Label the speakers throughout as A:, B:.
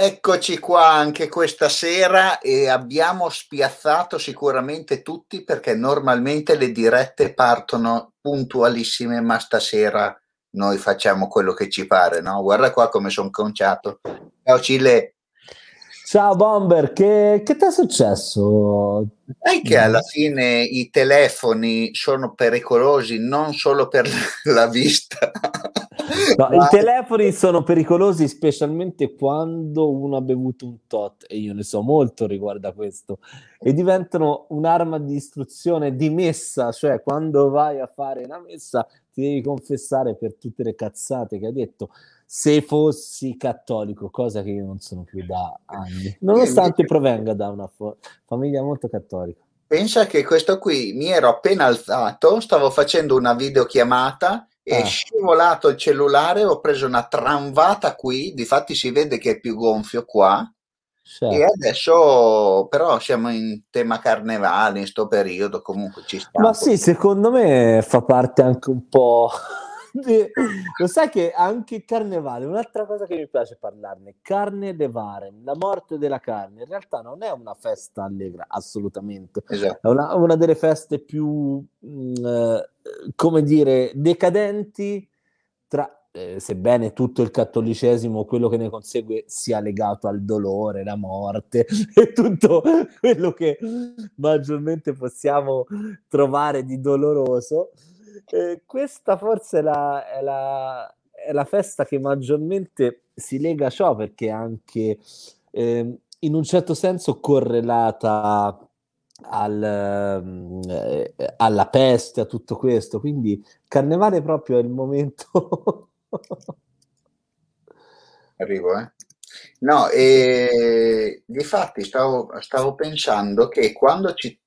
A: Eccoci qua anche questa sera e abbiamo spiazzato sicuramente tutti perché normalmente le dirette partono puntualissime, ma stasera noi facciamo quello che ci pare, no? Guarda qua come sono conciato. Ciao Cile.
B: Ciao Bomber, che, che ti è successo?
A: Sai che alla fine i telefoni sono pericolosi non solo per la vista.
B: No, I telefoni sono pericolosi specialmente quando uno ha bevuto un tot, e io ne so molto riguardo a questo, e diventano un'arma di istruzione di messa, cioè quando vai a fare una messa ti devi confessare per tutte le cazzate che hai detto se fossi cattolico, cosa che io non sono più da anni, nonostante provenga da una fo- famiglia molto cattolica.
A: Pensa che questo qui mi ero appena alzato, stavo facendo una videochiamata è ah. scivolato il cellulare, ho preso una tramvata qui, difatti si vede che è più gonfio qua. Certo. E adesso però siamo in tema carnevale, in questo periodo comunque ci sta.
B: Ma sì, secondo me fa parte anche un po' Lo sai che anche il carnevale, un'altra cosa che mi piace parlarne, carne levare, la morte della carne, in realtà non è una festa allegra, assolutamente. Esatto. È una, una, delle feste più, mh, mm, eh, come dire, decadenti tra eh, sebbene tutto il cattolicesimo, quello che ne consegue, sia legato al dolore, la morte e tutto quello che maggiormente possiamo trovare di doloroso, eh, questa forse è la, è, la, è la, festa che maggiormente si lega a ciò perché anche eh, in un certo senso correlata al, eh, alla peste, a tutto questo. Quindi carnevale proprio è il momento.
A: Arrivo, eh. No, e difatti stavo, stavo pensando che quando ci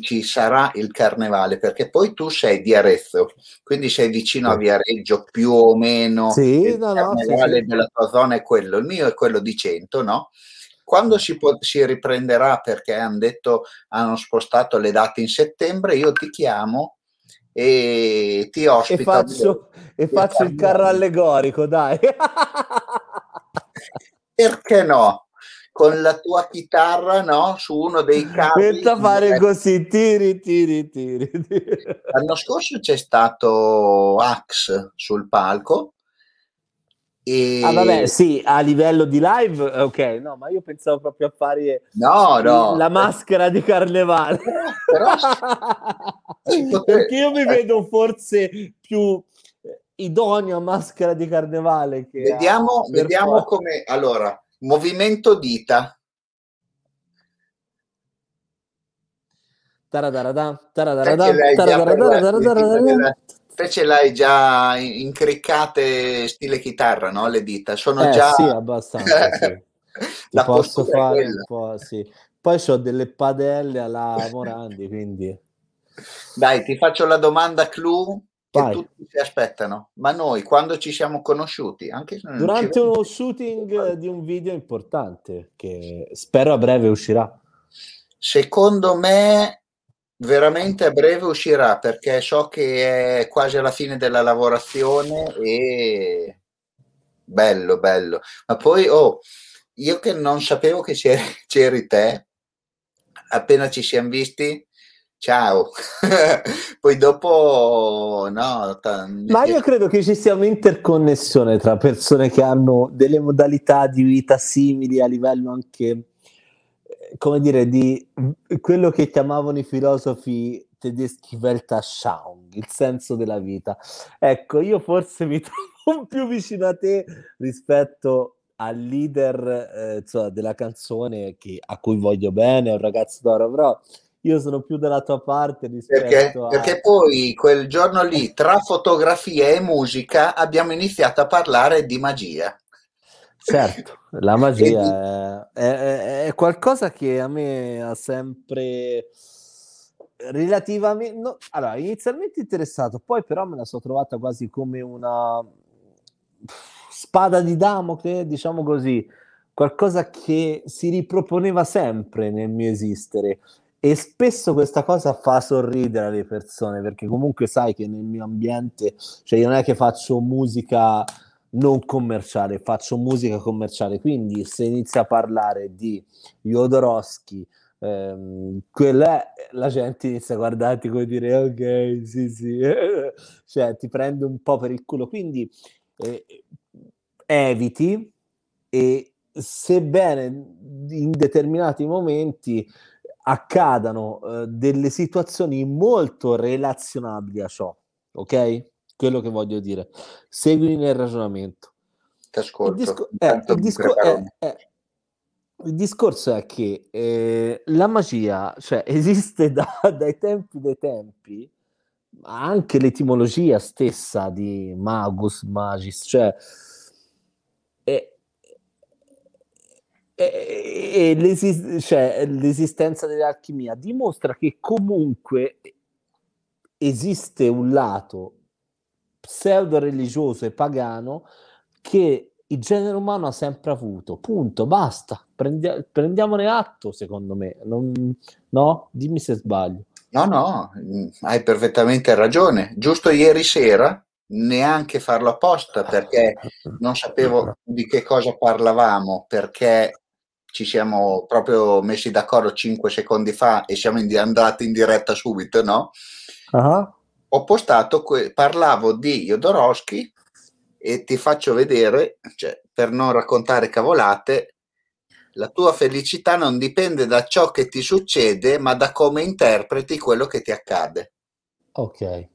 A: ci sarà il carnevale perché poi tu sei di Arezzo quindi sei vicino a Viareggio più o meno
B: sì,
A: il no, carnevale sì, della tua zona è quello il mio è quello di Cento no? quando si, può, si riprenderà perché hanno detto hanno spostato le date in settembre io ti chiamo e ti ospito
B: e faccio, e faccio il carro allegorico dai.
A: Perché no con la tua chitarra no? su uno dei cavi.
B: Pensa fare così, tiri, tiri, tiri, tiri.
A: L'anno scorso c'è stato Axe sul palco.
B: E... Ah, vabbè, sì, a livello di live, ok, no, ma io pensavo proprio a fare
A: no, no.
B: la maschera di carnevale. Però, però... Perché io mi vedo forse più idoneo a maschera di carnevale. Che
A: vediamo, vediamo come allora Movimento dita. Te ce l'hai già incriccate stile chitarra, no? Le dita sono
B: eh,
A: già.
B: Sì, abbastanza. sì. La posso fare un po', sì. Poi ho delle padelle alla Morandi, quindi.
A: Dai, ti faccio la domanda clou che Vai. tutti si aspettano. Ma noi quando ci siamo conosciuti? Anche
B: Durante uno shooting di un video importante che spero a breve uscirà.
A: Secondo me veramente a breve uscirà perché so che è quasi alla fine della lavorazione e bello, bello. Ma poi, oh, io che non sapevo che c'eri, c'eri te, appena ci siamo visti, ciao. Poi dopo, no.
B: T- Ma io credo che ci sia un'interconnessione tra persone che hanno delle modalità di vita simili a livello anche, eh, come dire, di quello che chiamavano i filosofi tedeschi Weltanschauung, il senso della vita. Ecco, io forse mi trovo più vicino a te rispetto al leader eh, insomma, della canzone che, a cui voglio bene, è un ragazzo d'oro, però io sono più dalla tua parte rispetto
A: perché,
B: a...
A: perché poi quel giorno lì tra fotografia e musica abbiamo iniziato a parlare di magia.
B: Certo la magia è, è, è, qualcosa che a me ha sempre relativamente no, allora inizialmente interessato poi però me la sono trovata quasi come una spada di Damocle diciamo così qualcosa che si riproponeva sempre nel mio esistere e spesso questa cosa fa sorridere le persone perché comunque sai che nel mio ambiente, cioè io non è che faccio musica non commerciale, faccio musica commerciale, quindi se inizia a parlare di Jodorowsky, ehm, quella la gente inizia a guardarti come dire ok, sì, sì, cioè ti prende un po' per il culo, quindi eh, eviti e sebbene in determinati momenti accadano eh, delle situazioni molto relazionabili a ciò, ok? Quello che voglio dire. Seguimi nel ragionamento.
A: Ti ascolto.
B: Il, disco- eh, il, disco- è, il discorso è che eh, la magia, cioè, esiste da, dai tempi dei tempi, anche l'etimologia stessa di magus, magis, cioè e, l'esist- cioè, l'esistenza dell'alchimia dimostra che comunque esiste un lato pseudo religioso e pagano che il genere umano ha sempre avuto. Punto, basta. Prendi- prendiamone atto, secondo me. Non, no? Dimmi se sbaglio.
A: No, no, hai perfettamente ragione. Giusto ieri sera, neanche farlo apposta perché non sapevo di che cosa parlavamo, perché ci siamo proprio messi d'accordo 5 secondi fa e siamo andati in diretta subito, no? Uh-huh. Ho postato, que- parlavo di Jodorowsky e ti faccio vedere, cioè, per non raccontare cavolate, la tua felicità non dipende da ciò che ti succede, ma da come interpreti quello che ti accade.
B: Ok.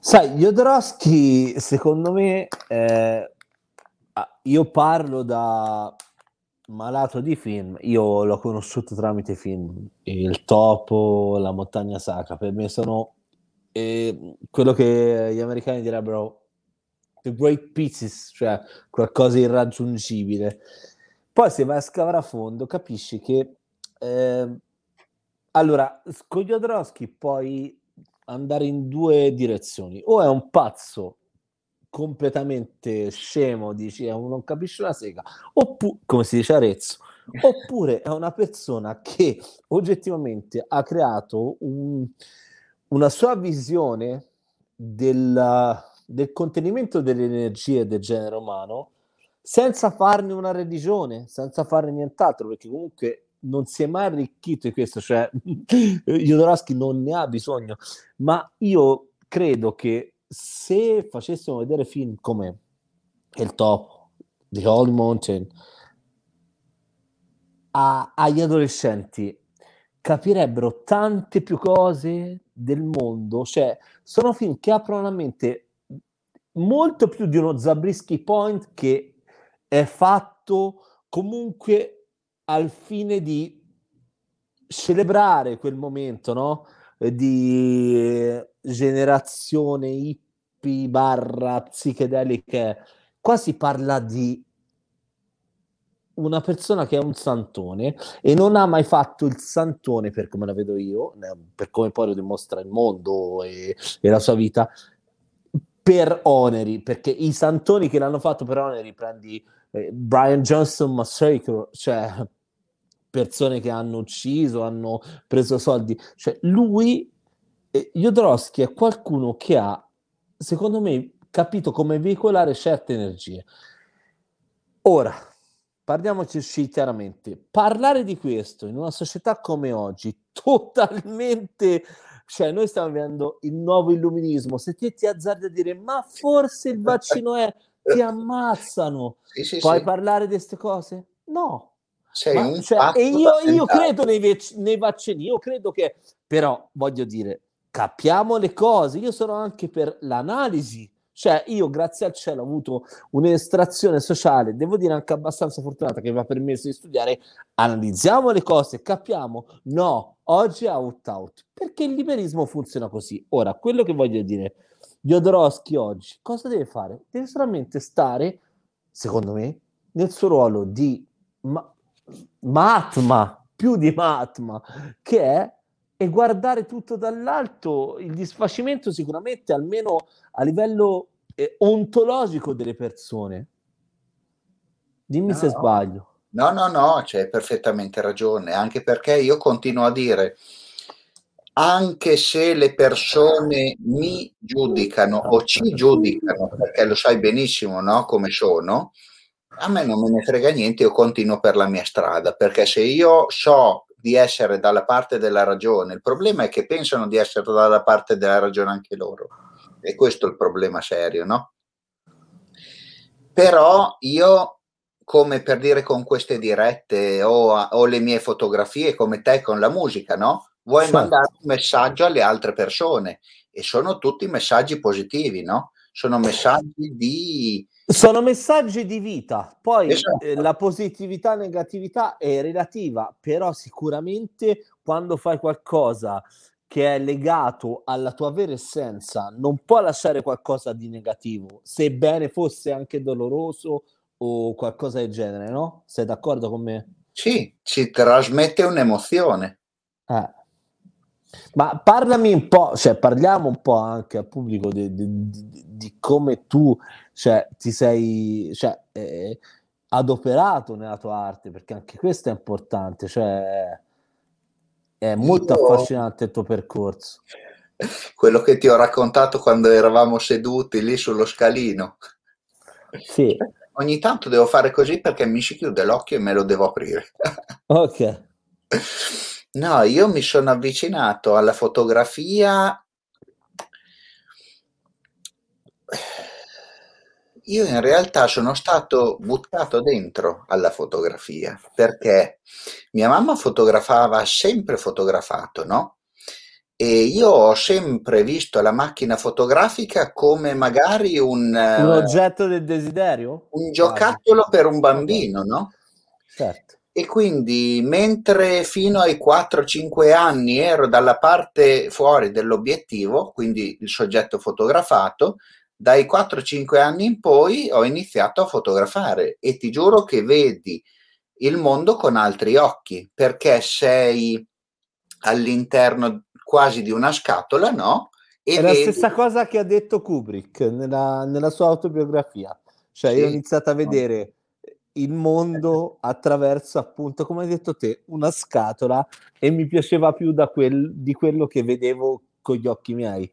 B: Sai, Jodorowsky, secondo me, eh, io parlo da malato di film, io l'ho conosciuto tramite film, Il Topo, La Montagna Sacra, per me sono eh, quello che gli americani direbbero the great pieces, cioè qualcosa irraggiungibile. Poi se vai a scavare a fondo capisci che eh, allora Jodorowsky puoi andare in due direzioni o è un pazzo completamente scemo, dici, non capisce una sega, oppure, come si dice Arezzo, oppure è una persona che oggettivamente ha creato un, una sua visione del, del contenimento delle energie del genere umano senza farne una religione, senza farne nient'altro, perché comunque non si è mai arricchito di questo, cioè Jodorowsky non ne ha bisogno, ma io credo che se facessimo vedere film come Il Top, The Holy Mountain, a, agli adolescenti capirebbero tante più cose del mondo, cioè sono film che aprono la mente molto più di uno Zabriskie Point che è fatto comunque al fine di celebrare quel momento, no? Di generazione hippie barra psichedeliche, qua si parla di una persona che è un santone e non ha mai fatto il santone per come la vedo io, per come poi lo dimostra il mondo e, e la sua vita, per oneri, perché i santoni che l'hanno fatto per oneri, prendi eh, Brian Johnson Massacre, cioè persone che hanno ucciso, hanno preso soldi, cioè lui Jodorowsky è qualcuno che ha, secondo me, capito come veicolare certe energie. Ora, parliamoci chiaramente, parlare di questo in una società come oggi, totalmente, cioè noi stiamo vivendo il nuovo illuminismo, se ti, ti azzardi a dire ma forse il vaccino è, ti ammazzano, sì, sì, puoi sì. parlare di queste cose? No. Ma, cioè, e io, io credo nei, nei vaccini, io credo che, però voglio dire, capiamo le cose. Io sono anche per l'analisi. Cioè, io grazie al cielo ho avuto un'estrazione sociale, devo dire anche abbastanza fortunata, che mi ha permesso di studiare. Analizziamo le cose, capiamo. No, oggi è out-out. Perché il liberismo funziona così. Ora, quello che voglio dire, Jodorowsky oggi cosa deve fare? Deve solamente stare, secondo me, nel suo ruolo di ma- Mahatma, più di Mahatma, che è e guardare tutto dall'alto, il disfacimento sicuramente almeno a livello eh, ontologico delle persone. Dimmi no, se sbaglio.
A: No, no, no, c'è perfettamente ragione, anche perché io continuo a dire, anche se le persone mi giudicano o ci giudicano, perché lo sai benissimo no? come sono, a me non me ne frega niente, io continuo per la mia strada, perché se io so di essere dalla parte della ragione, il problema è che pensano di essere dalla parte della ragione anche loro. E questo è il problema serio, no? Però io, come per dire con queste dirette o, o le mie fotografie, come te con la musica, no? Vuoi certo. mandare un messaggio alle altre persone e sono tutti messaggi positivi, no? Sono messaggi di,
B: sono messaggi di vita, poi esatto. eh, la positività e negatività è relativa, però sicuramente quando fai qualcosa che è legato alla tua vera essenza, non può lasciare qualcosa di negativo, sebbene fosse anche doloroso o qualcosa del genere, no? Sei d'accordo con me?
A: Sì, ci trasmette un'emozione.
B: Eh. Ma parlami un po', cioè parliamo un po' anche al pubblico di, di, di, di come tu cioè, ti sei cioè, eh, adoperato nella tua arte, perché anche questo è importante, cioè, è molto Io... affascinante il tuo percorso.
A: Quello che ti ho raccontato quando eravamo seduti lì sullo scalino.
B: Sì.
A: Ogni tanto devo fare così perché mi si chiude l'occhio e me lo devo aprire.
B: Ok.
A: No, io mi sono avvicinato alla fotografia io in realtà sono stato buttato dentro alla fotografia perché mia mamma fotografava sempre fotografato, no? E io ho sempre visto la macchina fotografica come magari un,
B: un oggetto del desiderio?
A: Un giocattolo per un bambino, no?
B: Certo.
A: E quindi mentre fino ai 4-5 anni ero dalla parte fuori dell'obiettivo, quindi il soggetto fotografato, dai 4-5 anni in poi ho iniziato a fotografare e ti giuro che vedi il mondo con altri occhi perché sei all'interno quasi di una scatola, no?
B: E È vedi... la stessa cosa che ha detto Kubrick nella, nella sua autobiografia. Cioè, sì. io ho iniziato a vedere il mondo attraverso, appunto, come hai detto te, una scatola e mi piaceva più da quel, di quello che vedevo con gli occhi miei.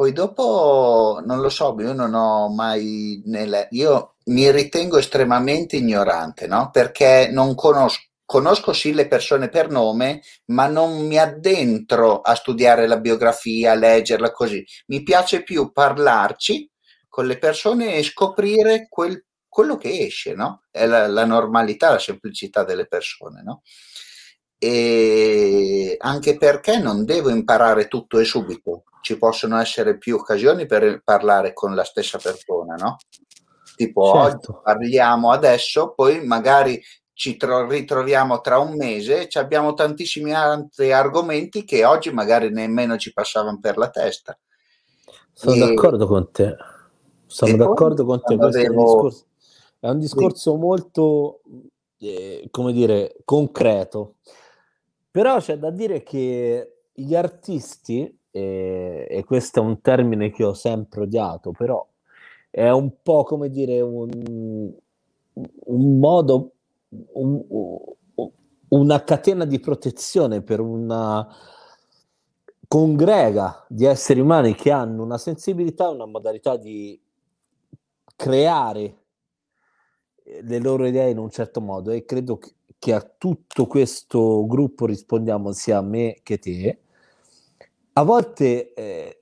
A: Poi dopo, non lo so, io non ho mai... Nelle, io mi ritengo estremamente ignorante, no? Perché non conosco, conosco sì le persone per nome, ma non mi addentro a studiare la biografia, a leggerla così. Mi piace più parlarci con le persone e scoprire quel, quello che esce, no? È la, la normalità, la semplicità delle persone, no? E anche perché non devo imparare tutto e subito ci possono essere più occasioni per parlare con la stessa persona, no? Tipo certo. oggi parliamo adesso, poi magari ci tro- ritroviamo tra un mese e abbiamo tantissimi altri argomenti che oggi magari nemmeno ci passavano per la testa.
B: Sono e... d'accordo con te. Sono d'accordo con te. Questo devo... è, un discorso, è un discorso sì. molto, eh, come dire, concreto. Però c'è da dire che gli artisti e, e, questo è un termine che ho sempre odiato, però è un po' come dire un, un modo, un, una catena di protezione per una congrega di esseri umani che hanno una sensibilità, una modalità di creare le loro idee in un certo modo e credo che a tutto questo gruppo rispondiamo sia me che te a volte eh,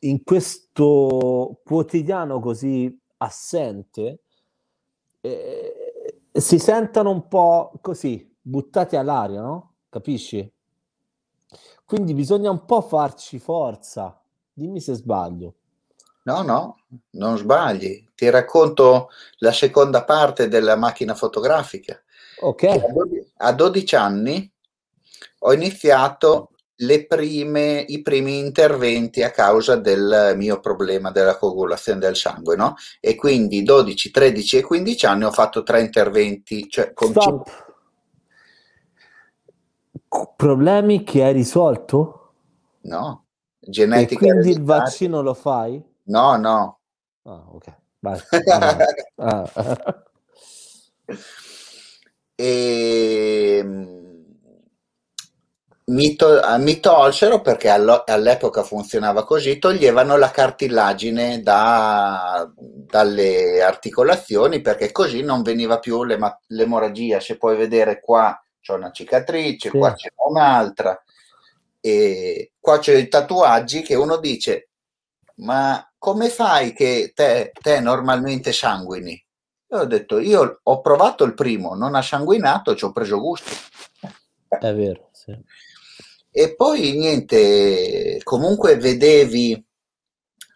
B: in questo quotidiano così assente eh, si sentono un po' così buttati all'aria, no? Capisci? Quindi bisogna un po' farci forza. Dimmi se sbaglio.
A: No, no, non sbagli. Ti racconto la seconda parte della macchina fotografica.
B: Ok.
A: A 12 anni ho iniziato prime, i primi interventi a causa del mio problema della coagulazione del sangue, no? E quindi 12, 13 e 15 anni ho fatto tre interventi, cioè con
B: Stop. Problemi che hai risolto?
A: No,
B: genetica. E quindi il vaccino lo fai?
A: No, no.
B: Ah, ok. Vai.
A: ah. e ehm, mi, to- mi tolsero perché allo- all'epoca funzionava così, toglievano la cartilagine da- dalle articolazioni perché così non veniva più l'ema- l'emorragia. Se puoi vedere qua c'è una cicatrice,
B: Sì.
A: qua c'è un'altra e qua c'è i tatuaggi che uno dice ma come fai che te, te normalmente sanguini? Io ho detto io ho provato il primo, non ha sanguinato, ci ho preso gusto.
B: È vero, sì.
A: E poi niente, comunque vedevi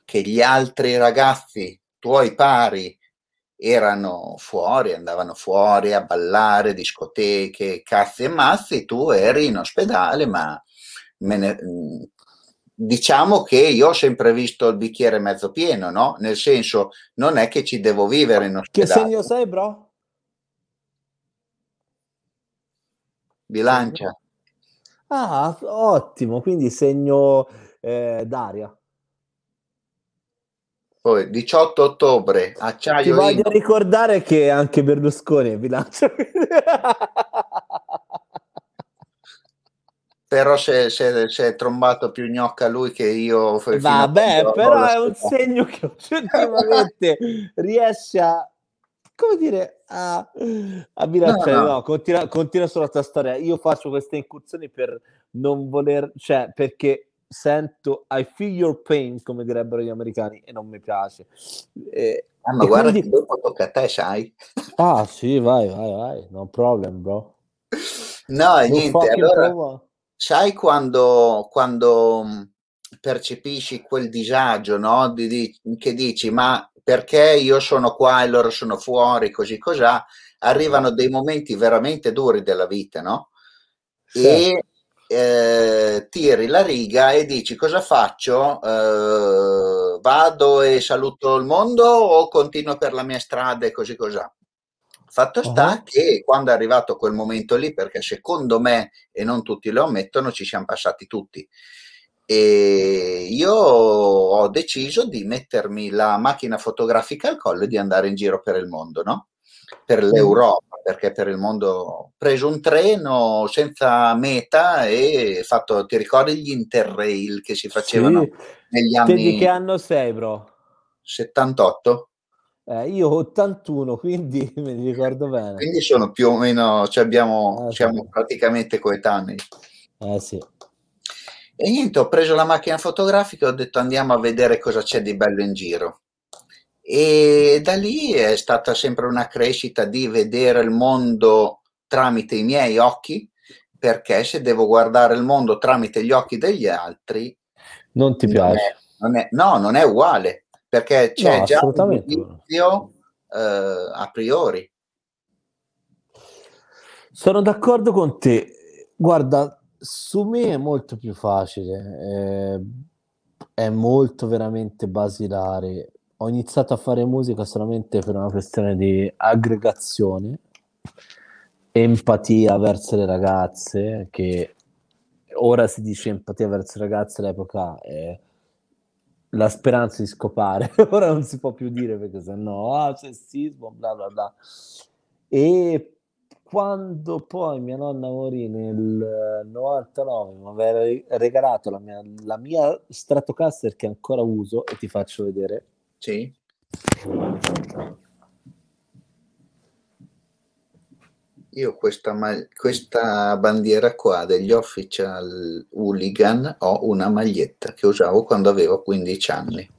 A: che gli altri ragazzi, tuoi pari, erano fuori, andavano fuori a ballare, discoteche, cazzi e mazzi, tu eri in ospedale, ma me ne- diciamo che io ho sempre visto il bicchiere mezzo pieno, no? Nel senso, non è che ci devo vivere in
B: Che
A: ospedale.
B: segno sei, bro?
A: Bilancia.
B: Ah, ottimo, quindi segno eh, d'aria.
A: Poi 18 ottobre,
B: Ti
A: acciaio
B: voglio
A: Ino.
B: ricordare che anche Berlusconi è bilancio.
A: però se, se, se è trombato più gnocca lui che io
B: Vabbè, però è un segno che oggettivamente riesce a, come dire, a, a bilanciare.
A: No,
B: No,
A: no.
B: continua, continua sulla tua storia. Io faccio queste incursioni per non voler, cioè, perché sento I feel your pain, come direbbero gli americani, e non mi piace. E-
A: Ah, ma guarda
B: quindi-
A: che dopo tocca a te, sai?
B: Ah, sì, vai, vai, vai, no problem, bro.
A: No, niente, allora
B: problem.
A: Sai quando, quando mh, percepisci quel disagio, no? Di- di- che dici, ma perché io sono qua e loro sono fuori, così cos'ha? Arrivano dei momenti veramente duri della vita, no?
B: Certo.
A: E eh, tiri la riga e dici cosa faccio? Eh, vado e saluto il mondo o continuo per la mia strada e così cos'ha? Fatto sta
B: Ah.
A: che quando è arrivato quel momento lì, perché secondo me, e non tutti lo ammettono, ci siamo passati tutti. E io ho deciso di mettermi la macchina fotografica al collo e di andare in giro per il mondo, no? Per l'Europa, perché per il mondo ho preso un treno senza meta e fatto, ti ricordi gli interrail che si facevano
B: Sì.
A: negli
B: Te di
A: anni
B: che anno sei, bro?
A: 78?
B: Eh, io ho 81, quindi me li ricordo bene.
A: Quindi sono più o meno, cioè abbiamo,
B: sì.
A: siamo praticamente coetanei.
B: Eh sì.
A: E niente, ho preso la macchina fotografica e ho detto andiamo a vedere cosa c'è di bello in giro. E da lì è stata sempre una crescita di vedere il mondo tramite i miei occhi, perché se devo guardare il mondo tramite gli occhi degli altri,
B: Non ti
A: non
B: piace?
A: è- non è- no, non è uguale, perché c'è
B: No,
A: già un giudizio eh, a priori.
B: Sono d'accordo con te. Guarda, su me è molto più facile, eh, è molto veramente basilare. Ho iniziato a fare musica solamente per una questione di aggregazione, empatia verso le ragazze, che ora si dice empatia verso le ragazze, all'epoca è la speranza di scopare. Ora non si può più dire perché sennò ah, sessismo, bla bla bla. E quando poi mia nonna morì nel 99, mi aveva regalato la mia, la mia Stratocaster che ancora uso e ti faccio vedere.
A: Sì. Io questa, ma- questa bandiera qua degli official hooligan ho una maglietta che usavo quando avevo 15 anni.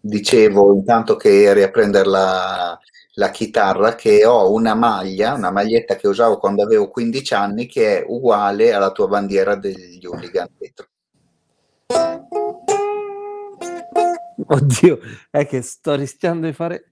A: Dicevo intanto che eri a prendere la, la chitarra che ho una maglia, una maglietta che usavo quando avevo 15 anni che è uguale alla tua bandiera degli hooligan dietro.
B: Oddio, è che sto rischiando di fare...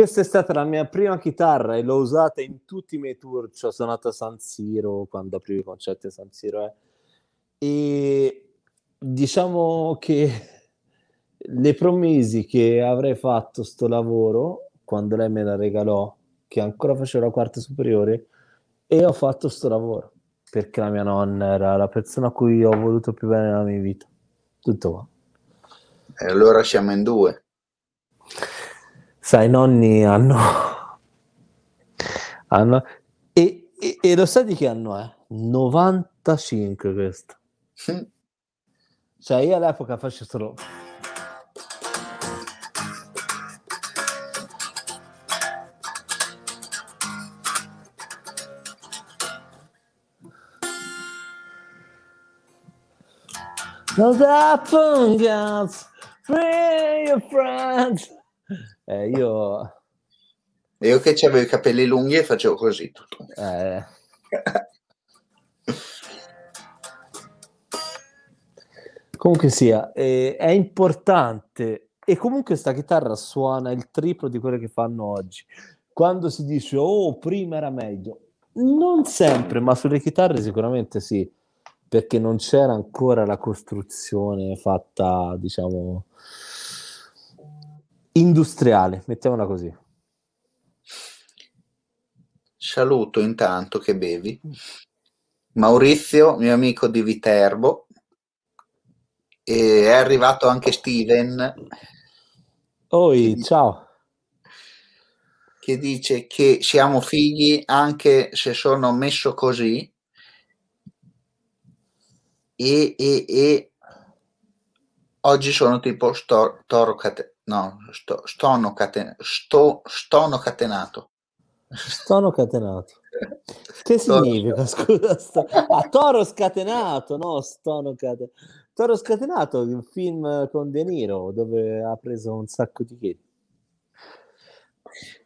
B: Questa è stata la mia prima chitarra e l'ho usata in tutti i miei tour. Ci ho suonato a San Siro quando aprivo i concerti a San Siro. eh. E diciamo che le promisi che avrei fatto sto lavoro quando lei me la regalò, che ancora facevo la quarta superiore, e ho fatto sto lavoro perché la mia nonna era la persona a cui ho voluto più bene nella mia vita. Tutto qua.
A: E allora siamo in due.
B: Sai, i nonni hanno... hanno... E, e, e, lo sai di che anno è? 95 questo. cioè io all'epoca faccio solo... No happen, guys. Free your friends. Eh, io...
A: Io che avevo i capelli lunghi e facevo così tutto.
B: Eh. comunque sia, eh, è importante e comunque sta chitarra suona il triplo di quello che fanno oggi. Quando si dice, oh, prima era meglio, non sempre, ma sulle chitarre sicuramente sì perché non c'era ancora la costruzione fatta, diciamo, industriale, mettiamola così.
A: Saluto intanto che bevi. Maurizio, mio amico di Viterbo, e è arrivato anche Steven.
B: Oi, che ciao.
A: Che dice che siamo figli anche se sono messo così e, e, e oggi sono tipo sto, toro cate, no, sto, stono, caten, sto, stono catenato.
B: Stono catenato. Che significa? Scusa, sto... ah, toro scatenato, no? Stono catenato. Toro scatenato, un film con De Niro dove ha preso un sacco di chili.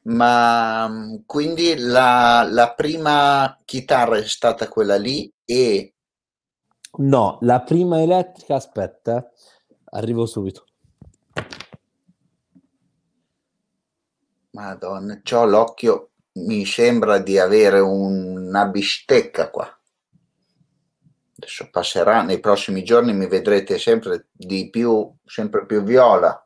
A: Ma quindi la, la prima chitarra è stata quella lì e
B: No, la prima elettrica, aspetta, arrivo subito.
A: Madonna, c'ho l'occhio, mi sembra di avere una bistecca qua. Adesso passerà, nei prossimi giorni mi vedrete sempre di più, sempre più viola.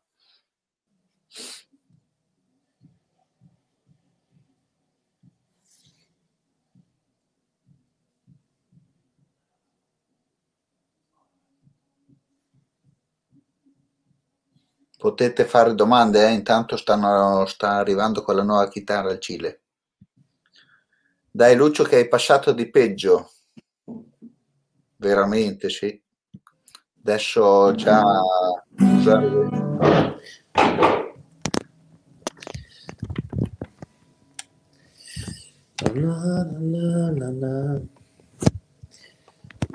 A: Potete fare domande, eh? intanto stanno, sta arrivando con la nuova chitarra al Cile. Dai Lucio che hai passato di peggio. Veramente, sì. Adesso già...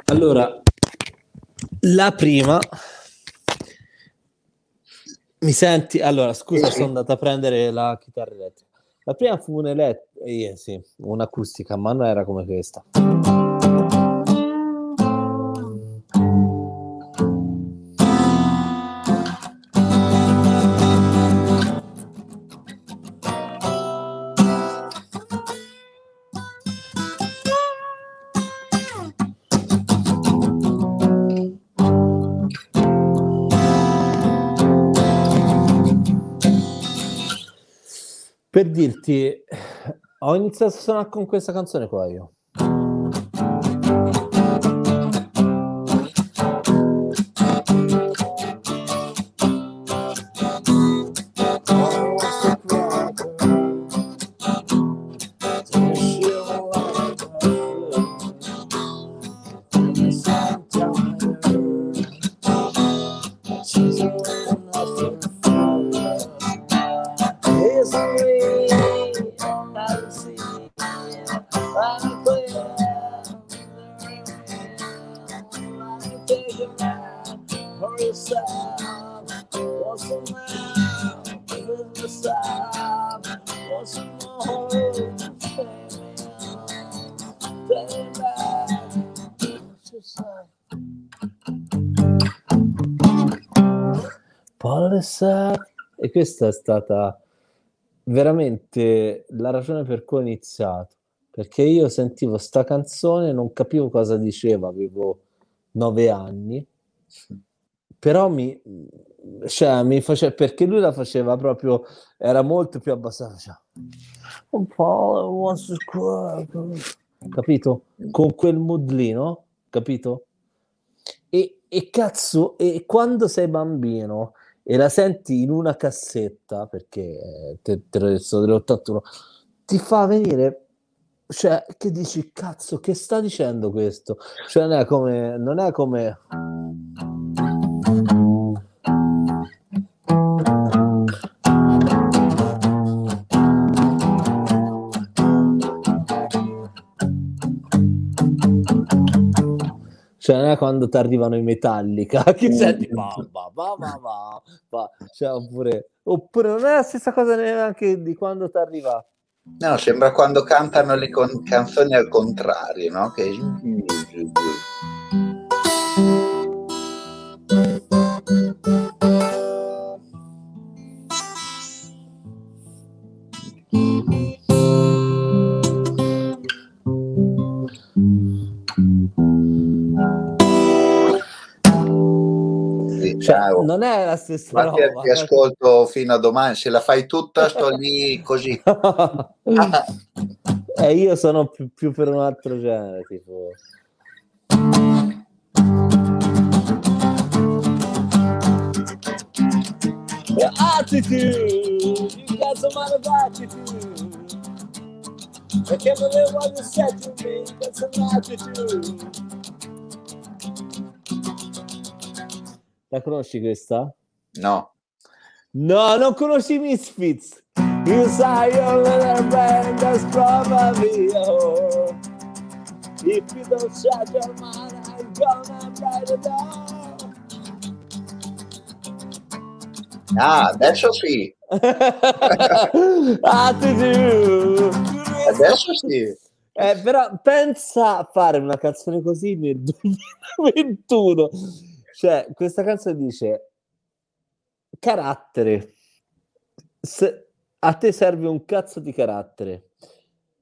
B: Allora, la prima mi senti? Allora, scusa, sono andato a prendere la chitarra elettrica. La prima fu un'elettrica, eh, sì, un'acustica, ma non era come questa. Per dirti, ho iniziato a suonare con questa canzone qua io. Questa è stata veramente la ragione per cui ho iniziato. Perché io sentivo sta canzone, non capivo cosa diceva, avevo nove anni, però mi, cioè, mi faceva, perché lui la faceva proprio, era molto più abbassato, cioè, un po' capito? Con quel modlino, capito? E, e cazzo, e quando sei bambino e la senti in una cassetta, perché te, te l'ho detto dell'81, ti fa venire, cioè, che dici, cazzo, che sta dicendo questo? Cioè, non è come... Non è come... Cioè, non è quando ti arrivano i Metallica che senti va, va, va, va, va. Cioè, oppure, oppure non è la stessa cosa neanche di quando ti arriva.
A: No, sembra quando cantano le con- canzoni al contrario, no? Che...
B: non è la stessa
A: Ma
B: roba.
A: ti ascolto fino a domani, se la fai tutta sto lì così.
B: e eh, io sono più, più, per un altro genere, tipo... Attitude, you got some of attitude. I can't believe what you said to me, got some attitude. La conosci questa?
A: No.
B: No, non conosci Misfits. Inside your little brain, that's probably your. If you don't shut your mind, I'm gonna break it down.
A: Ah, adesso sì.
B: Attitude.
A: Adesso sì.
B: Eh, però pensa a fare una canzone così nel 2021 cioè, questa canzone dice carattere. Se a te serve un cazzo di carattere.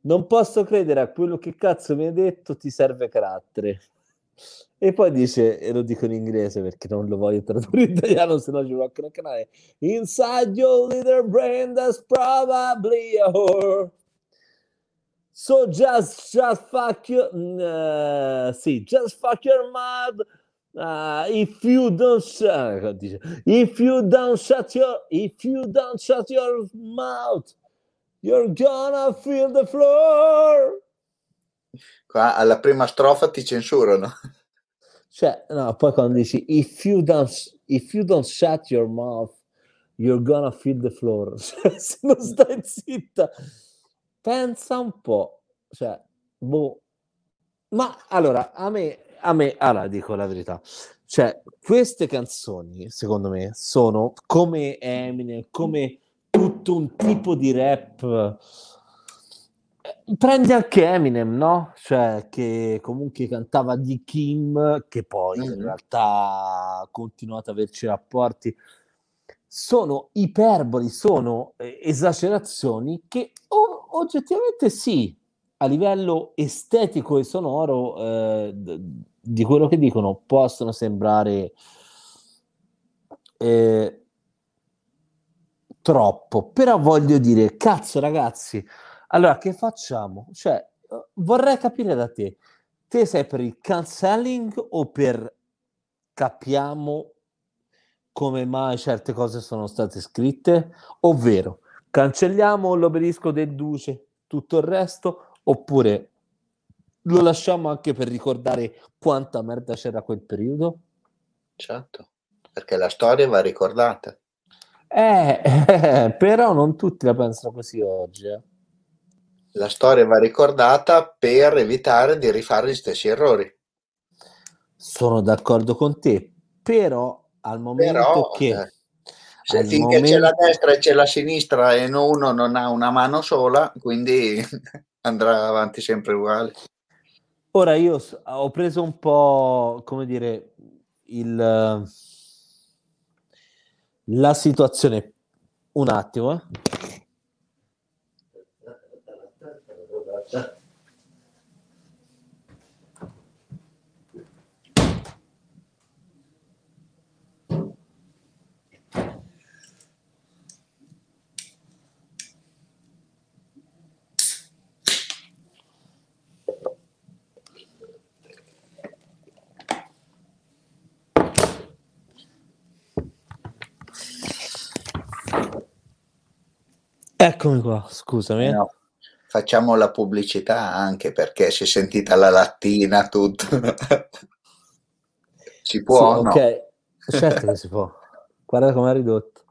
B: Non posso credere a quello che cazzo mi hai detto, ti serve carattere. E poi dice, e lo dico in inglese perché non lo voglio tradurre in italiano, se no ci blocca il canale. Inside your little brain, that's probably a whore. So just, just fuck your, uh, sì, just fuck your mouth Uh, if you don't shut, if you don't shut your if you don't shut your mouth, you're gonna feel the floor.
A: Qua alla prima strofa ti censurano.
B: Cioè, no, poi quando dici if you don't if you don't shut your mouth, you're gonna feel the floor. Cioè, se non stai zitta, pensa un po'. Cioè, boh. Ma allora, a me a me, allora dico la verità, cioè queste canzoni, secondo me, sono come Eminem, come tutto un tipo di rap. Prendi anche Eminem, no? Cioè, che comunque cantava di Kim, che poi mm-hmm. in realtà ha continuato ad averci rapporti. Sono iperboli, sono eh, esagerazioni che oh, oggettivamente sì, a livello estetico e sonoro eh, di quello che dicono possono sembrare eh, troppo, però voglio dire, cazzo ragazzi, allora che facciamo? Cioè, vorrei capire da te, te sei per il cancelling o per capiamo come mai certe cose sono state scritte, ovvero cancelliamo l'obelisco del duce, tutto il resto, oppure lo lasciamo anche per ricordare quanta merda c'era quel periodo?
A: Certo, perché la storia va ricordata.
B: Eh, eh, però non tutti la pensano così oggi. Eh.
A: La storia va ricordata per evitare di rifare gli stessi errori.
B: Sono d'accordo con te, però al momento però, che... Eh,
A: se finché momento... c'è la destra e c'è la sinistra e uno non ha una mano sola, quindi andrà avanti sempre uguale.
B: Ora io ho preso un po', come dire, il, la situazione un attimo. Eh. Eccomi qua, scusami.
A: No, facciamo la pubblicità anche perché si è sentita la lattina, tutto. si può?
B: Sì,
A: no?
B: ok, certo che si può. Guarda com'è ridotto.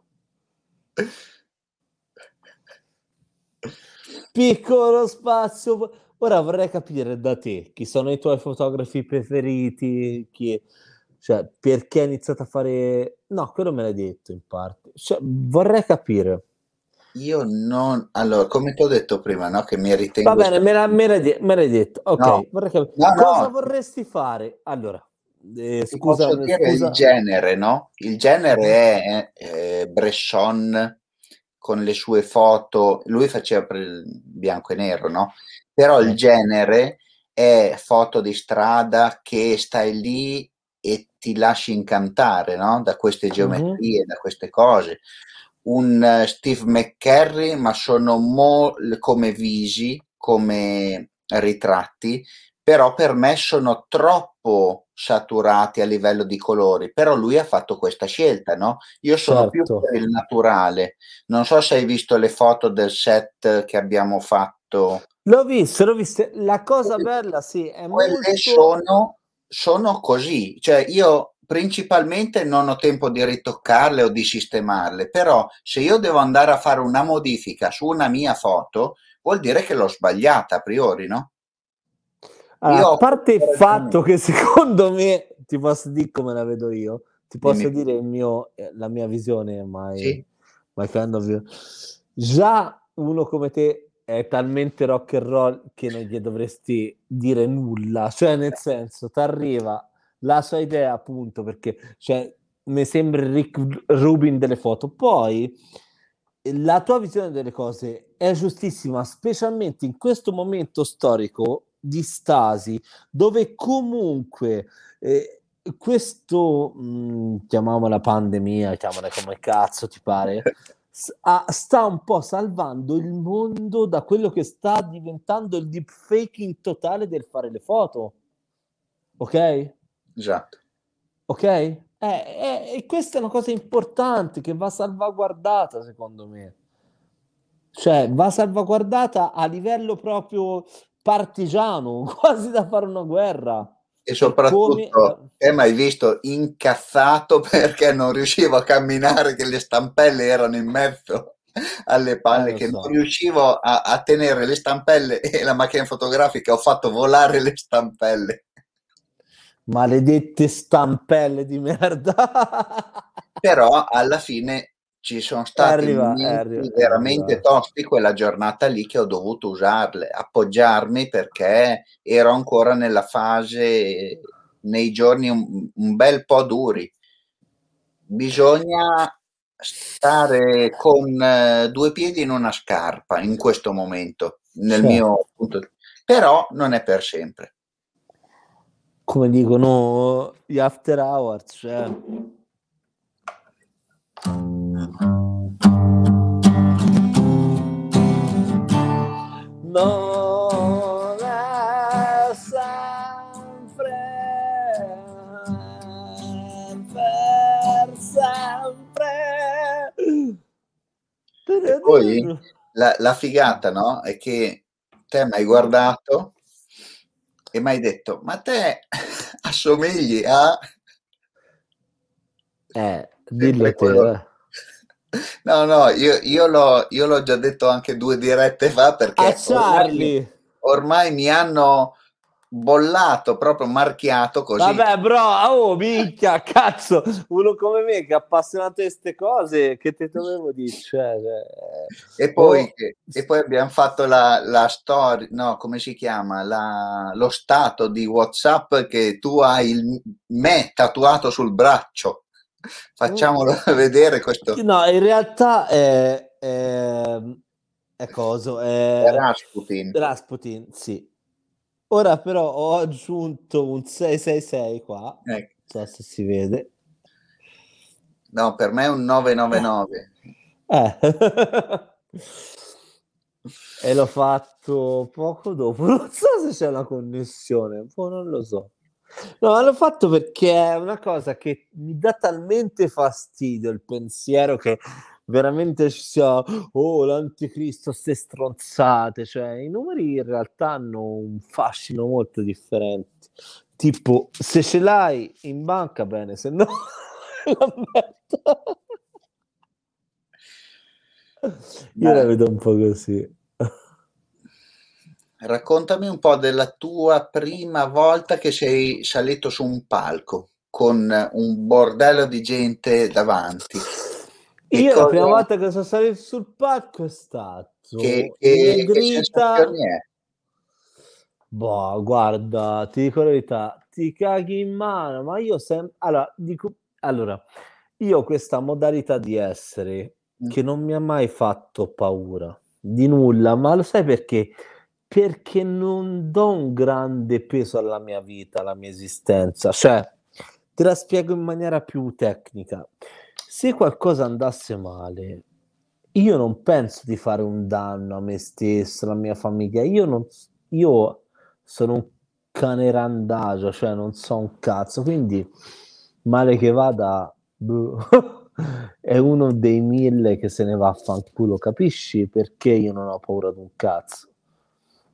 B: Piccolo spazio. Ora vorrei capire da te chi sono i tuoi fotografi preferiti, chi... cioè perché hai iniziato a fare... No, quello me l'hai detto in parte. Cioè, vorrei capire.
A: Io non... Allora, come ti ho detto prima, no? Che mi ritengo...
B: Va bene, me, la, me, l'hai, de- me l'hai detto. Ok,
A: No.
B: vorrei capire.
A: No, no.
B: Cosa vorresti fare? Allora, eh, scusa, scusa.
A: il genere, no? Il genere è eh, Bresson con le sue foto, lui faceva per il bianco e nero, no? Però il genere è foto di strada che stai lì e ti lasci incantare, no? Da queste geometrie, da queste cose. Un eh, Steve McCurry, ma sono mo- come visi, come ritratti, però per me sono troppo saturati a livello di colori, però lui ha fatto questa scelta, no? Io sono più
B: Certo.
A: per il naturale. Non so se hai visto le foto del set che abbiamo fatto.
B: L'ho visto, l'ho visto. La cosa bella, sì, è
A: Quelle
B: molto...
A: sono, sono così, cioè io principalmente non ho tempo di ritoccarle o di sistemarle, però se io devo andare a fare una modifica su una mia foto, vuol dire che l'ho sbagliata a priori, no?
B: Allora, a parte il fatto che secondo me, ti posso dire come la vedo io, ti posso
A: Dimmi.
B: dire il mio, eh, la mia visione, mai,
A: Sì.
B: my kind of view. Già uno come te è talmente rock and roll che non gli dovresti dire nulla, cioè nel senso, ti arriva la sua idea appunto perché cioè, mi sembra Rick Rubin delle foto, poi la tua visione delle cose è giustissima, specialmente in questo momento storico di stasi, dove comunque eh, questo, mh, chiamiamola pandemia, chiamala come cazzo ti pare, sta un po' salvando il mondo da quello che sta diventando il deepfaking totale del fare le foto. Ok?
A: Esatto.
B: Ok? Eh, eh, e questa è una cosa importante che va salvaguardata, secondo me. Cioè, va salvaguardata a livello proprio partigiano, quasi da fare una guerra.
A: E soprattutto,
B: come-
A: mi hai visto incazzato perché non riuscivo a camminare, che le stampelle erano in mezzo alle palle,
B: Eh,
A: che
B: so.
A: non riuscivo a, a tenere le stampelle e la macchina fotografica, ho fatto volare le stampelle.
B: Maledette stampelle di merda.
A: Però alla fine ci sono stati
B: arriva-
A: momenti
B: è arri- è
A: veramente
B: arrivato.
A: tosti quella giornata lì che ho dovuto usarle, appoggiarmi perché ero ancora nella fase, nei giorni un, un bel po' duri. Bisogna stare con eh, due piedi in una scarpa in questo momento, nel
B: Certo.
A: mio punto. Però non è per sempre.
B: Come dicono gli after hours, cioè. Non è sempre sempre.
A: E poi la, la figata, no? È che te mi hai guardato e mi hai detto, ma te assomigli a...
B: Eh, dillo te.
A: quello. No, no, io, io l'ho, io l'ho già detto anche due dirette fa perché
B: A Charlie.
A: ormai mi hanno bollato, proprio marchiato così.
B: Vabbè, bro, oh, minchia, cazzo, uno come me che è appassionato di queste cose, che te dovevo dire? Cioè,
A: E poi,
B: oh,
A: e poi abbiamo fatto la, la storia, no, come si chiama? La- lo stato di WhatsApp che tu hai il me tatuato sul braccio. Facciamolo vedere questo.
B: No, in realtà è, è, è coso, È
A: Rasputin.
B: Rasputin, sì. Ora però ho aggiunto un 666 qua, non
A: Ecco.
B: so se si vede.
A: No, per me è un 999.
B: Eh. e l'ho fatto poco dopo. Non so se c'è una connessione, boh, non lo so. No, l'ho fatto perché è una cosa che mi dà talmente fastidio il pensiero che veramente ci sia oh l'anticristo ste stronzate cioè i numeri in realtà hanno un fascino molto differente. Tipo se ce l'hai in banca bene se no io la vedo un po' così.
A: Raccontami un po' della tua prima volta che sei salito su un palco con un bordello di gente davanti.
B: Io cosa... la prima volta che sono salito sul palco è stato
A: che, che, grita... che
B: Boh, guarda, ti dico la verità, ti caghi in mano, ma io sempre... Allora, dico... allora, io questa modalità di essere mm. che non mi ha mai fatto paura di nulla, ma lo sai perché? Perché non do un grande peso alla mia vita, alla mia esistenza. Cioè, te la spiego in maniera più tecnica. Se qualcosa andasse male, io non penso di fare un danno a me stesso, alla mia famiglia. Io, non, io sono un cane randagio, cioè non so un cazzo. Quindi, male che vada, boh, è uno dei mille che se ne va a fanculo. Capisci perché io non ho paura di un cazzo?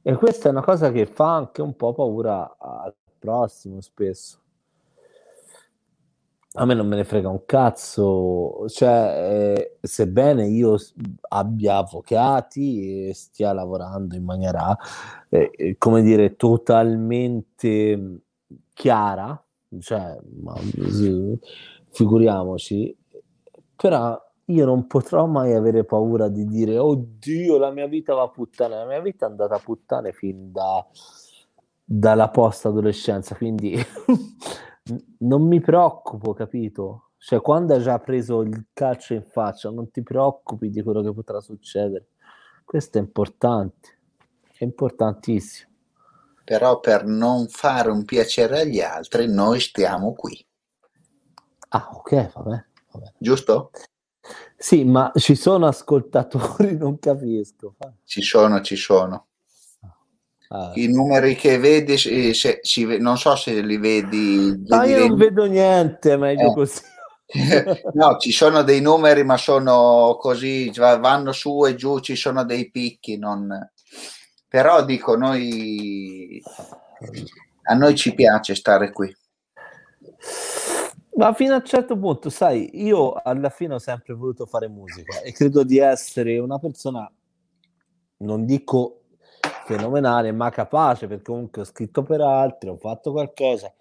B: E questa è una cosa che fa anche un po' paura al prossimo spesso a me non me ne frega un cazzo, cioè, eh, sebbene io abbia avvocati e stia lavorando in maniera, eh, eh come dire, totalmente chiara, cioè, ma, figuriamoci, però io non potrò mai avere paura di dire, oddio, la mia vita va a puttane, la mia vita è andata a puttane fin da, dalla post-adolescenza, quindi non mi preoccupo, capito? Cioè, quando hai già preso il calcio in faccia, non ti preoccupi di quello che potrà succedere. Questo è importante, è importantissimo.
A: Però per non fare un piacere agli altri, noi stiamo qui.
B: Ah, ok, vabbè. vabbè.
A: Giusto?
B: Sì, ma ci sono ascoltatori, non capisco.
A: Ci sono, ci sono. Ah. I numeri che vedi, se, se, non so se li vedi.
B: Ah, io non vedo niente, meglio eh. così.
A: no, ci sono dei numeri, ma sono così, vanno su e giù, ci sono dei picchi. Non... Però dico, noi a noi ci piace stare qui.
B: Ma fino a un certo punto, sai, io alla fine ho sempre voluto fare musica e credo di essere una persona, non dico fenomenale, ma capace, perché comunque ho scritto per altri, ho fatto qualcosa.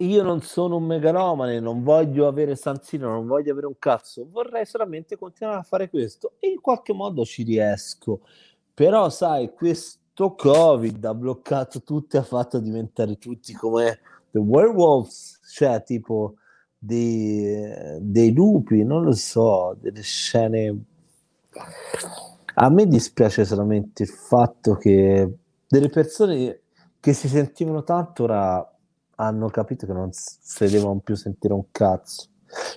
B: Io non sono un megalomane, non voglio avere Sanzino, non voglio avere un cazzo, vorrei solamente continuare a fare questo e in qualche modo ci riesco. Però, sai, questo Covid ha bloccato tutti, ha fatto diventare tutti come The Werewolves, cioè tipo dei, dei lupi, non lo so, delle scene a me dispiace solamente il fatto che delle persone che si sentivano tanto ora hanno capito che non si devono più sentire un cazzo.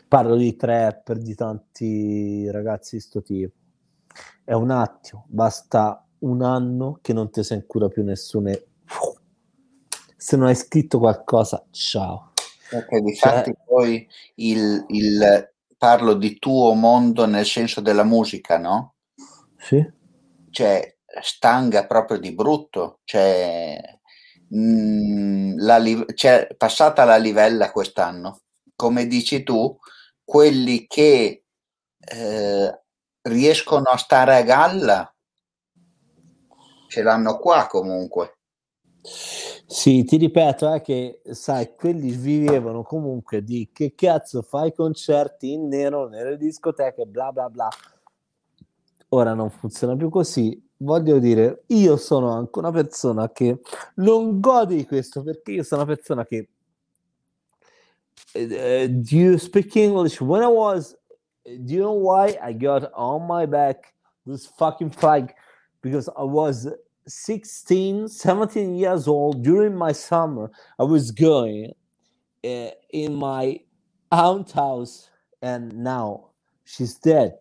B: Parlo di trapper, di tanti ragazzi di sto tipo. È un attimo, basta un anno che non ti senti cura più nessuno. Se non hai scritto qualcosa, ciao.
A: Perché di cioè, fatti poi il, il, parlo di tuo mondo nel senso della musica, no?
B: Sì.
A: Cioè, stanga proprio di brutto. Cioè, mh, mm, la li- cioè, passata la livella quest'anno. Come dici tu, quelli che eh, riescono a stare a galla ce l'hanno qua comunque.
B: Sì, ti ripeto eh, che sai, quelli vivevano comunque di che cazzo fai concerti in nero nelle discoteche, bla bla bla ora non funziona più così. Voglio dire, io sono anche una persona che non gode di questo perché io sono una persona che. Uh, do you speak English? When I was, do you know why I got on my back this fucking flag? Because I was 16, 17 years old during my summer. I was going uh, in my aunt house, and now she's dead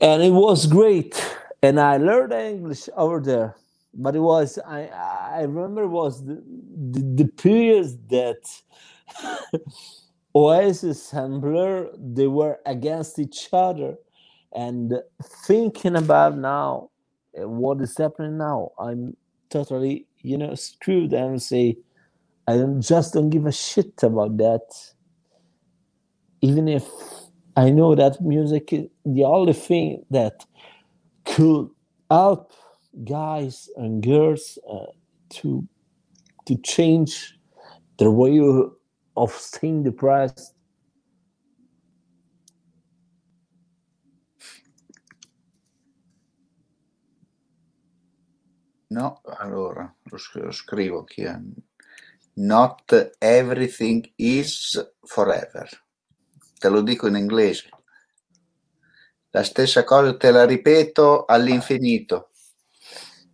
B: and it was great and i learned english over there but it was i i remember it was the the, the period that Oasis and Blur, they were against each other. And thinking about now, uh, what is happening now, I'm totally, you know, screwed and say, I don't, just don't give a shit about that. Even if I know that music is the only thing that could help guys and girls uh, to to change their way of staying depressed.
A: No, allora lo, scrivo chi è. Not everything is forever. Te lo dico in inglese. La stessa cosa te la ripeto all'infinito.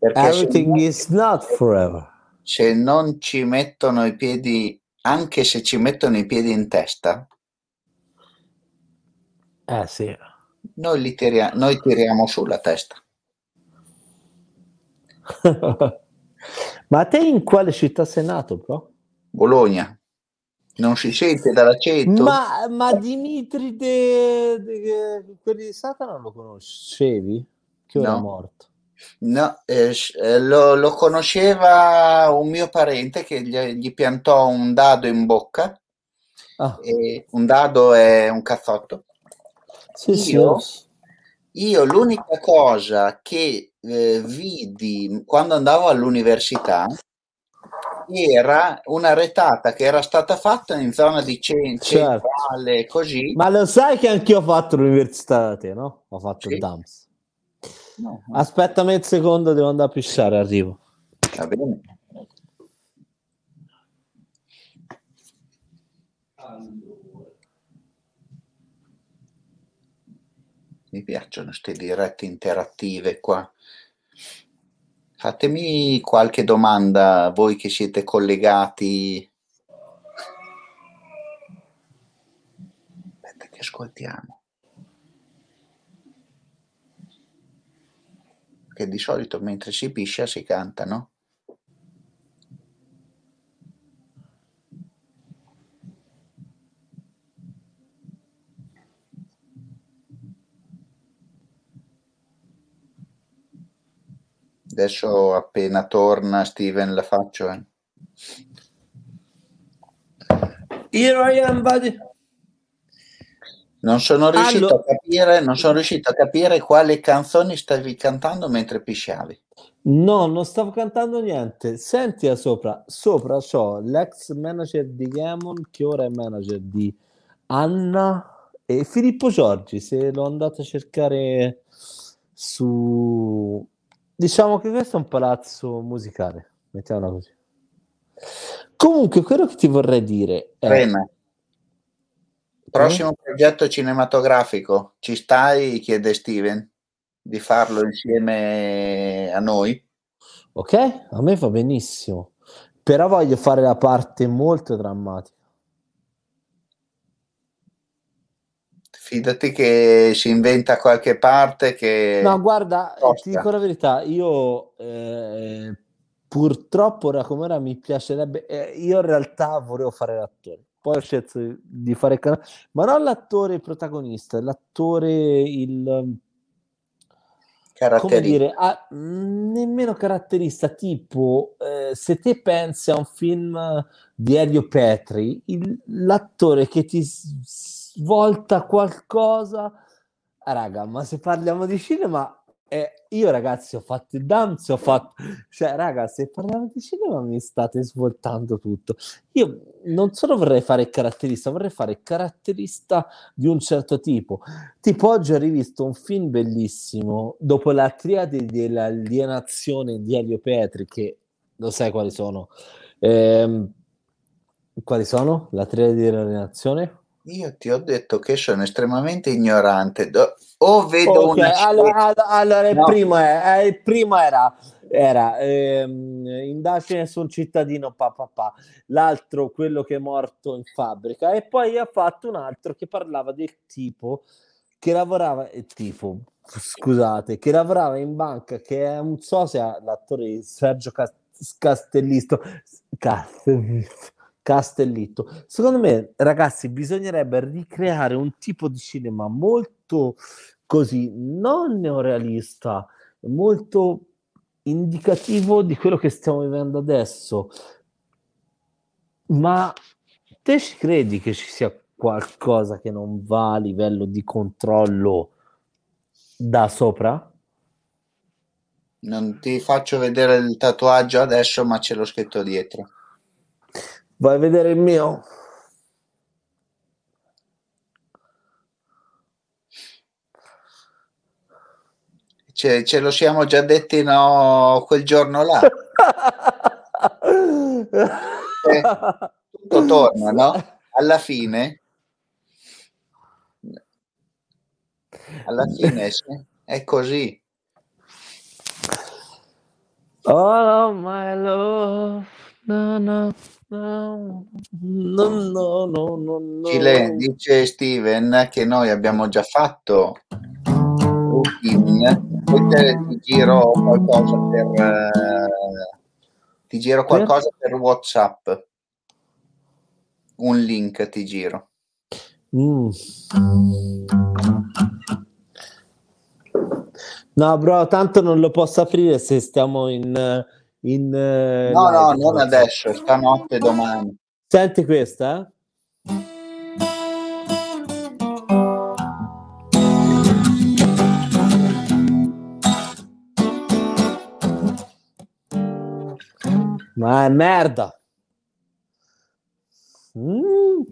B: Everything is not forever.
A: Se non ci mettono i piedi, anche se ci mettono i piedi in testa,
B: eh sì.
A: Noi, li tiriamo, noi tiriamo sulla testa.
B: Ma te in quale città sei nato, bro?
A: Bologna. Non si sente dall'accento.
B: Ma, ma Dimitri de, de, quelli di Satana lo conoscevi? Che ora no. è morto.
A: No, eh, eh, lo, lo, conosceva un mio parente che gli, gli piantò un dado in bocca. Ah. un dado è un cazzotto. Sì, io, sì. io l'unica cosa che eh, vidi quando andavo all'università era una retata che era stata fatta in zona di cent- certo. centrale, così.
B: Ma lo sai che anch'io ho fatto l'università da te, no? Ho fatto sì. il DAMS. No. Aspettami un secondo, devo andare a pisciare, arrivo. Va bene.
A: Mi piacciono queste dirette interattive qua. Fatemi qualche domanda, voi che siete collegati. Aspetta che ascoltiamo. Che di solito mentre si piscia si canta, no? Adesso appena torna Steven la faccio. Eh.
B: Here I am, buddy.
A: Non sono, riuscito allora... a capire, non sono riuscito a capire quali canzoni stavi cantando mentre pisciavi.
B: No, non stavo cantando niente. Senti a sopra, sopra c'ho l'ex manager di Gamon che ora è manager di Anna e Filippo Giorgi. Se lo andate a cercare su Diciamo che questo è un palazzo musicale, mettiamola così. Comunque, quello che ti vorrei dire
A: è... Rena. Prossimo progetto cinematografico, ci stai, chiede Steven, di farlo insieme a noi?
B: Ok, a me va benissimo, però voglio fare la parte molto drammatica.
A: Fidati che si inventa qualche parte che...
B: No, guarda, costa. ti dico la verità, io eh, purtroppo ora come ora mi piacerebbe... Eh, io in realtà volevo fare l'attore, poi ho scelto di fare... il canale, ma non l'attore protagonista, l'attore il... Come dire, ah, nemmeno caratterista, tipo eh, se te pensi a un film di Elio Petri, il, l'attore che ti svolta qualcosa. Raga, ma se parliamo di cinema, eh, io ragazzi ho fatto il dance, ho fatto... Cioè, raga, se parliamo di cinema mi state svoltando tutto. Io non solo vorrei fare caratterista, vorrei fare caratterista di un certo tipo. Tipo, oggi ho rivisto un film bellissimo, dopo la triade dell'alienazione di Elio Petri, che lo sai quali sono. Eh, quali sono? La triade dell'alienazione?
A: Io ti ho detto che sono estremamente ignorante. O vedo okay, una...
B: Allora, allora il, no. primo è, eh, il, primo era, era ehm, indagine su un cittadino papà, l'altro quello che è morto in fabbrica. E poi ha fatto un altro che parlava del tipo che lavorava, il tipo, scusate, che lavorava in banca, che è, non so se l'attore Sergio Castellisto, Castellisto Castellitto. Secondo me, ragazzi, bisognerebbe ricreare un tipo di cinema molto così, non neorealista, molto indicativo di quello che stiamo vivendo adesso. Ma te ci credi che ci sia qualcosa che non va a livello di controllo da sopra?
A: Non ti faccio vedere il tatuaggio adesso, ma ce l'ho scritto dietro.
B: Vai a vedere il mio.
A: Ce, ce lo siamo già detti no, quel giorno là. eh, tutto torna, no? Alla fine, alla fine è così.
B: Oh my love, no, no, no, no, no, no, no.
A: Chile, dice Steven che noi abbiamo già fatto routine, poi te, ti giro qualcosa per uh, ti giro qualcosa per WhatsApp. Un link ti giro.
B: Mm. No, bro, tanto non lo posso aprire se stiamo in... in
A: uh, no, no, non adesso, stanotte, domani.
B: Senti questa, eh? Ma è merda. Mm.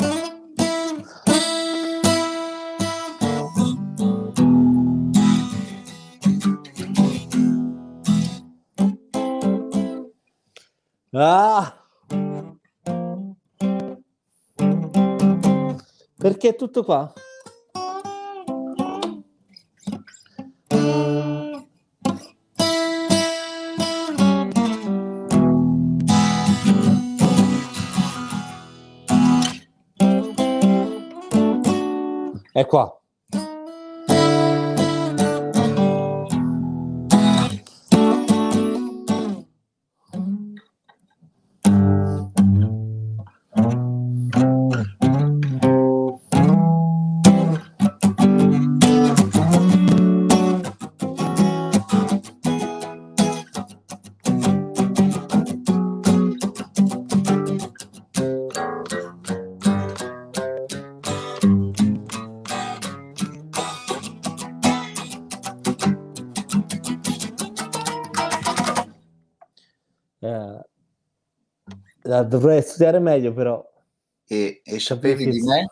B: Ah! Perché è tutto qua? È qua. Dovrei studiare meglio però.
A: E, e sapevi di me?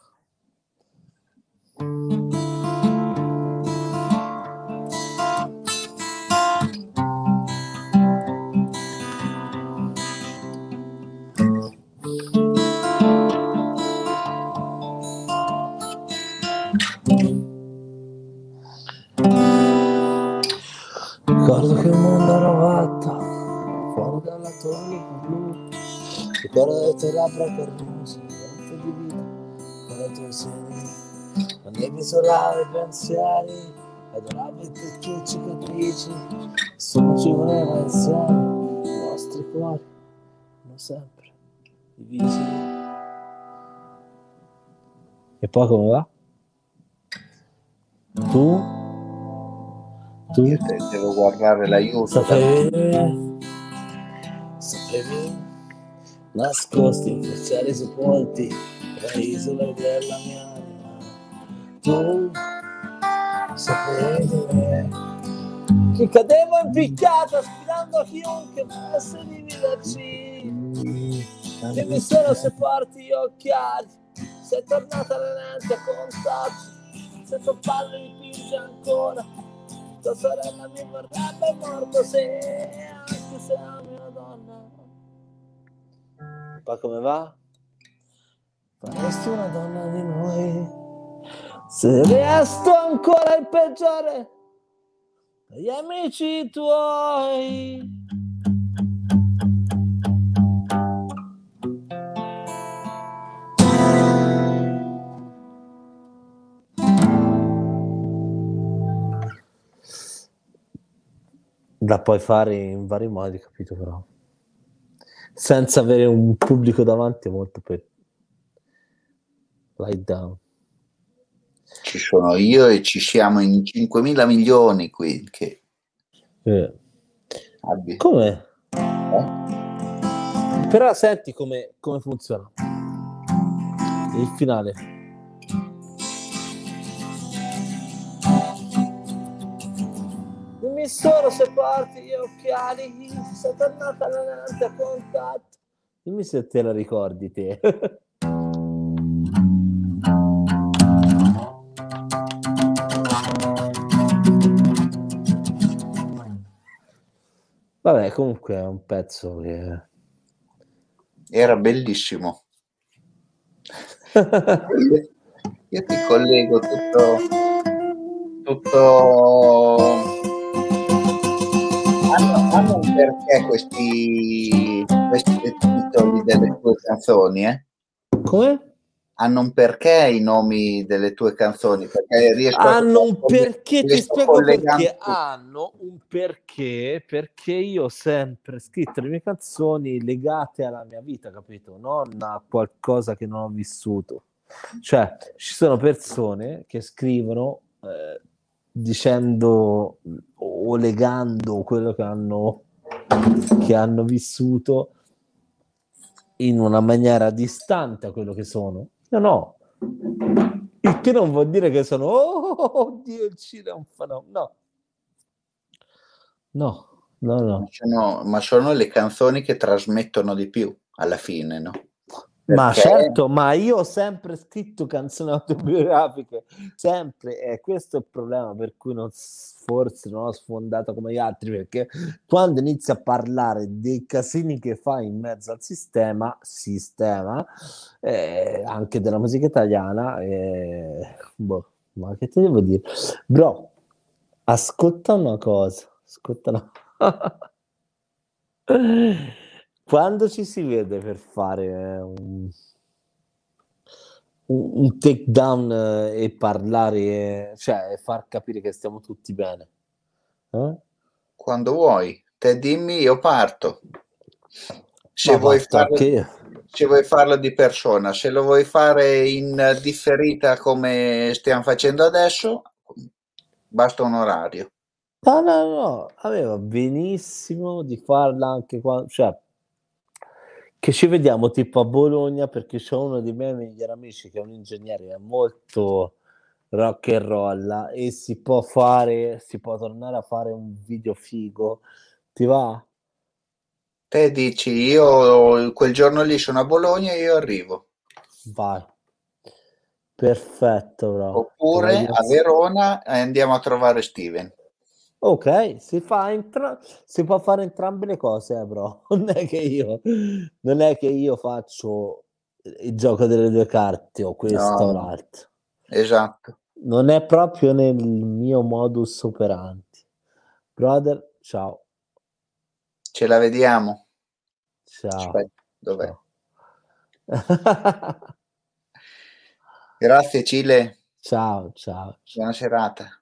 B: Ricordo che il mondo Ricordo le tue labbra carnose, niente di vita, con le tue seni. Quando mi isolavo i pensieri, adoravo i tue cicatrici, nessuno ci voleva insieme, i nostri cuori sono sempre divisi. E poi come va? Tu?
A: Tu? Io te devo guardare l'aiuto.
B: Sapevi? Sapevi? Nascosti in fossili sepolti tra isole della mia anima. Tu sapevi me che cadevo in picchiata sfidando chiunque volesse dividerci. Che mi sono sepolti gli occhiali, sei tornata alle lenti a contatto, se tuo padre mi pinge ancora, tua sorella mi vorrebbe morto se anche se Pa come va? Faresti una donna di noi se resto ancora il peggiore degli amici tuoi. La puoi fare in vari modi, capito però? Senza avere un pubblico davanti è molto per light down.
A: Ci sono io e ci siamo in 5.000 milioni qui. Che...
B: Eh.
A: Abbi.
B: Come?
A: Eh?
B: Però senti come, come funziona il finale. Mi sono separati gli occhiali, sono tornata alla notte a contatto. Dimmi se te la ricordi te. Vabbè, comunque è un pezzo che...
A: Era bellissimo. io, io ti collego tutto... tutto... Hanno, hanno un perché questi, questi titoli delle tue canzoni, eh?
B: Come?
A: hanno un perché i nomi delle tue canzoni perché riesco
B: hanno un perché ti spiego perché hanno un perché perché io ho sempre scritto le mie canzoni legate alla mia vita capito non a qualcosa che non ho vissuto cioè ci sono persone che scrivono eh, dicendo o legando quello che hanno che hanno vissuto in una maniera distante a quello che sono No, no. Il che non vuol dire che sono, oh, oddio, il Cile è un fenomeno. No, no, no. no.
A: Ma, sono, ma sono le canzoni che trasmettono di più alla fine, no?
B: Ma certo, ma io ho sempre scritto canzoni autobiografiche, sempre, e questo è il problema per cui non, forse non ho sfondato come gli altri, perché quando inizio a parlare dei casini che fa in mezzo al sistema, sistema, eh, anche della musica italiana, eh, boh, ma che ti devo dire? Bro, ascolta una cosa, ascolta una... Quando ci si vede per fare un, un, un takedown eh, e parlare, cioè far capire che stiamo tutti bene?
A: Eh? Quando vuoi, te dimmi, io parto. Se vuoi, farlo, che... se vuoi farlo di persona, se lo vuoi fare in differita come stiamo facendo adesso, basta un orario.
B: No, no, no, aveva benissimo di farla anche quando, cioè, che ci vediamo tipo a Bologna perché c'è uno dei miei migliori amici che è un ingegnere è molto rock and roll e si può fare si può tornare a fare un video figo ti va?
A: te dici io quel giorno lì sono a Bologna e io arrivo
B: vai perfetto bro.
A: oppure a Verona e andiamo a trovare Steven
B: Ok, si, fa entra- si può fare entrambe le cose, eh, bro. Non è che io, non è che io faccio il gioco delle due carte o questo no, o l'altro.
A: Esatto.
B: Non è proprio nel mio modus operandi. Brother, ciao.
A: Ce la vediamo.
B: Ciao.
A: Aspetta, dov'è? Grazie Cile.
B: Ciao, ciao.
A: Buona serata.